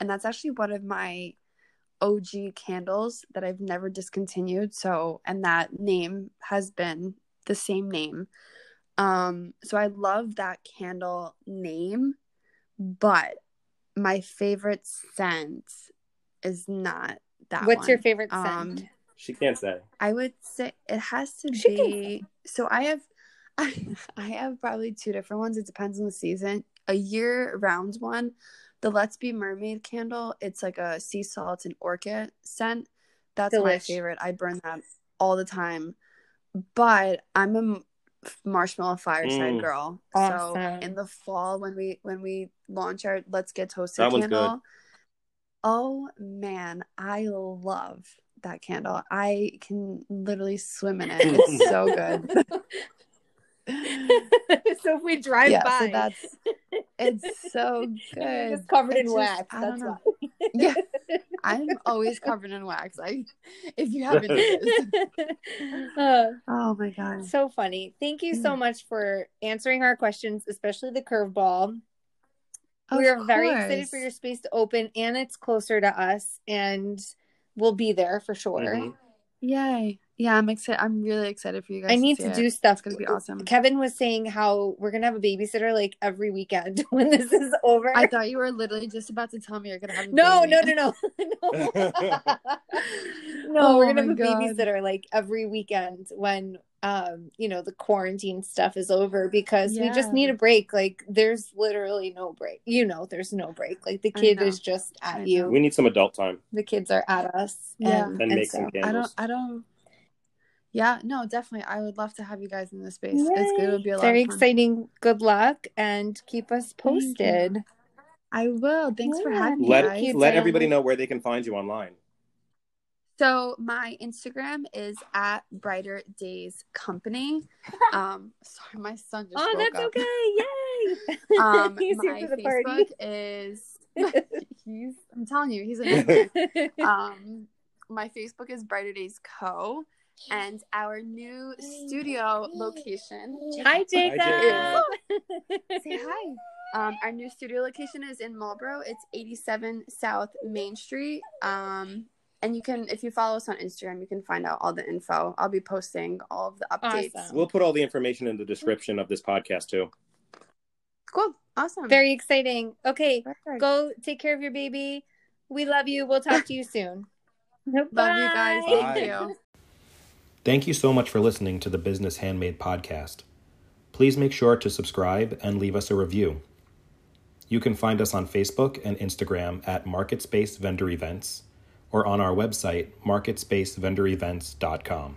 C: and that's actually one of my OG candles that I've never discontinued. So and that name has been the same name. Um so I love that candle name, but my favorite scent is not that
B: what's your
C: one.
B: favorite scent
C: Um,
A: She can't say.
C: I would say it has to
B: She
C: be. So I have, I, have probably two different ones. It depends on the season. A year round one, the Let's Be Mermaid candle. It's like a sea salt and orchid scent. That's my favorite. I burn that all the time. But I'm a m- marshmallow fireside
A: Mm.
C: girl.
B: Awesome.
C: So in the fall when we when we launch our Let's Get Toasted
A: That one's good.
C: candle. Oh man, I love that candle. I can literally swim in it. It's so good.
B: so if we drive
C: yeah,
B: by,
C: so that's it's so good.
B: you're just covered in
C: just-
B: wax.
C: I
B: That's
C: don't know.
B: why.
C: Yeah, I'm always covered in wax. I if you haven't noticed.
B: Uh,
C: Oh my god.
B: so funny. Thank you
C: Mm.
B: so much for answering our questions, especially the curveball.
C: Of
B: we are very excited for your space to open, and it's closer to us, and we'll be there for sure.
A: Mhm.
C: Yay. Yeah, I'm excited. I'm really excited for you guys.
B: I need
C: see
B: to
C: it.
B: do stuff.
C: It's gonna be awesome.
B: Kevin was saying how we're gonna have a babysitter like every weekend when this is over.
C: I thought you were literally just about to tell me you're gonna have a
B: no,
C: baby.
B: no, no, no, no. no,
C: Oh
B: we're gonna have a
C: God.
B: babysitter like every weekend when um you know the quarantine stuff is over because we just need a break. Like there's literally no break. You know, there's no break. Like the
C: I
B: kid is just at you.
A: We need some adult time.
B: The kids are at us.
C: Yeah.
B: and,
A: And make some
B: so-
C: I
A: candles.
C: don't I don't Yeah, no, definitely. I would love to have you guys in this space. It's good. It would be a lot
B: Very
C: of fun.
B: exciting. Good luck and keep us posted.
C: I will. Thanks for
B: Yeah.
C: having me,
A: Let
C: guys.
B: you,
A: let everybody know where they can find you online.
C: So my Instagram is at Brighter Days Company. Um, sorry, my son just
B: Oh,
C: woke
B: that's
C: up.
B: okay. Yay.
C: Um,
B: He's here for the
C: Facebook
B: party.
C: is he's. I'm telling you, he's an um. My Facebook is Brighter Days Co. And our new studio location.
B: Hi, Jacob.
C: Say hi. Um, our new studio location is in Marlboro. It's 87 South Main Street. Um, and you can, if you follow us on Instagram, you can find out all the info. I'll be posting all of the updates.
B: Awesome.
A: We'll put all the information in the description of this podcast too.
C: Cool. Awesome.
B: Very exciting. Okay,
C: Perfect.
B: go take care of your baby. We love you. We'll talk to you soon.
C: Love you guys.
B: Bye.
C: Thank you.
A: Thank you so much for listening to the Business Handmade podcast. Please make sure to subscribe and leave us a review. You can find us on Facebook and Instagram at Market Space Vendor Events or on our website, marketspacevendorevents.com.